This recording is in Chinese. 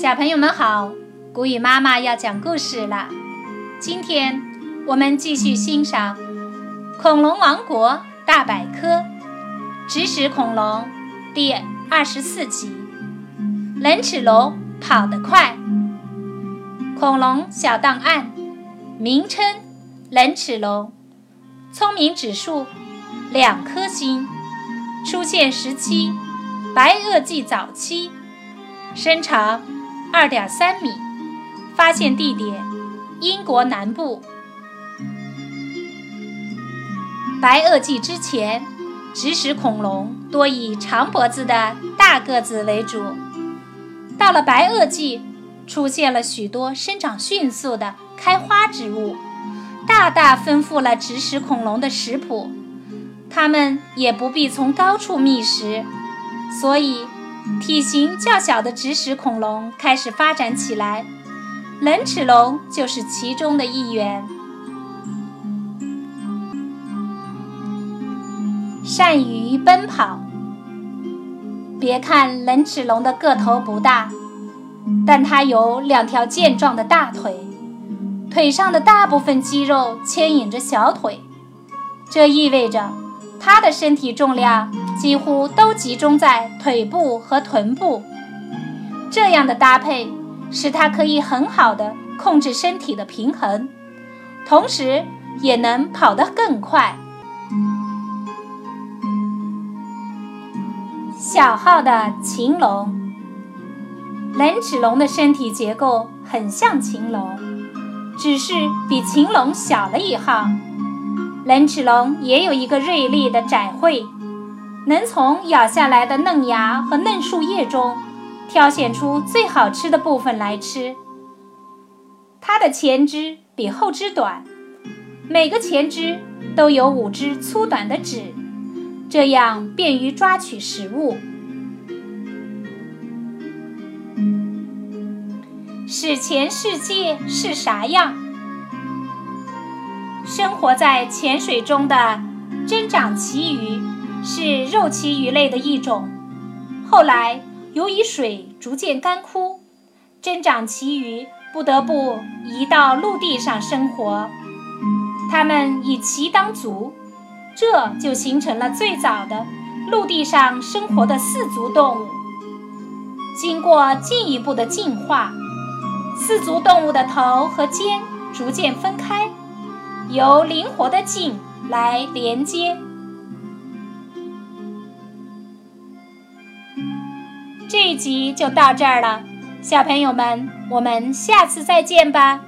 小朋友们好，古语妈妈要讲故事了。今天我们继续欣赏《恐龙王国大百科》指使恐龙第二十四集：冷齿龙跑得快。恐龙小档案：名称：冷齿龙，聪明指数两颗星，出现时期：白垩纪早期，身长。二点三米，发现地点英国南部。白垩纪之前，植食恐龙多以长脖子的大个子为主。到了白垩纪，出现了许多生长迅速的开花植物，大大丰富了植食恐龙的食谱。它们也不必从高处觅食，所以。体型较小的指使恐龙开始发展起来，冷齿龙就是其中的一员。善于奔跑。别看冷齿龙的个头不大，但它有两条健壮的大腿，腿上的大部分肌肉牵引着小腿，这意味着。它的身体重量几乎都集中在腿部和臀部，这样的搭配使它可以很好的控制身体的平衡，同时也能跑得更快。小号的禽龙，冷齿龙的身体结构很像禽龙，只是比禽龙小了一号。冷齿龙也有一个锐利的窄喙，能从咬下来的嫩芽和嫩树叶中挑选出最好吃的部分来吃。它的前肢比后肢短，每个前肢都有五只粗短的趾，这样便于抓取食物。史前世界是啥样？生活在浅水中的真长鳍鱼是肉鳍鱼类的一种。后来，由于水逐渐干枯，真长鳍鱼不得不移到陆地上生活。它们以鳍当足，这就形成了最早的陆地上生活的四足动物。经过进一步的进化，四足动物的头和肩逐渐分开。由灵活的颈来连接。这一集就到这儿了，小朋友们，我们下次再见吧。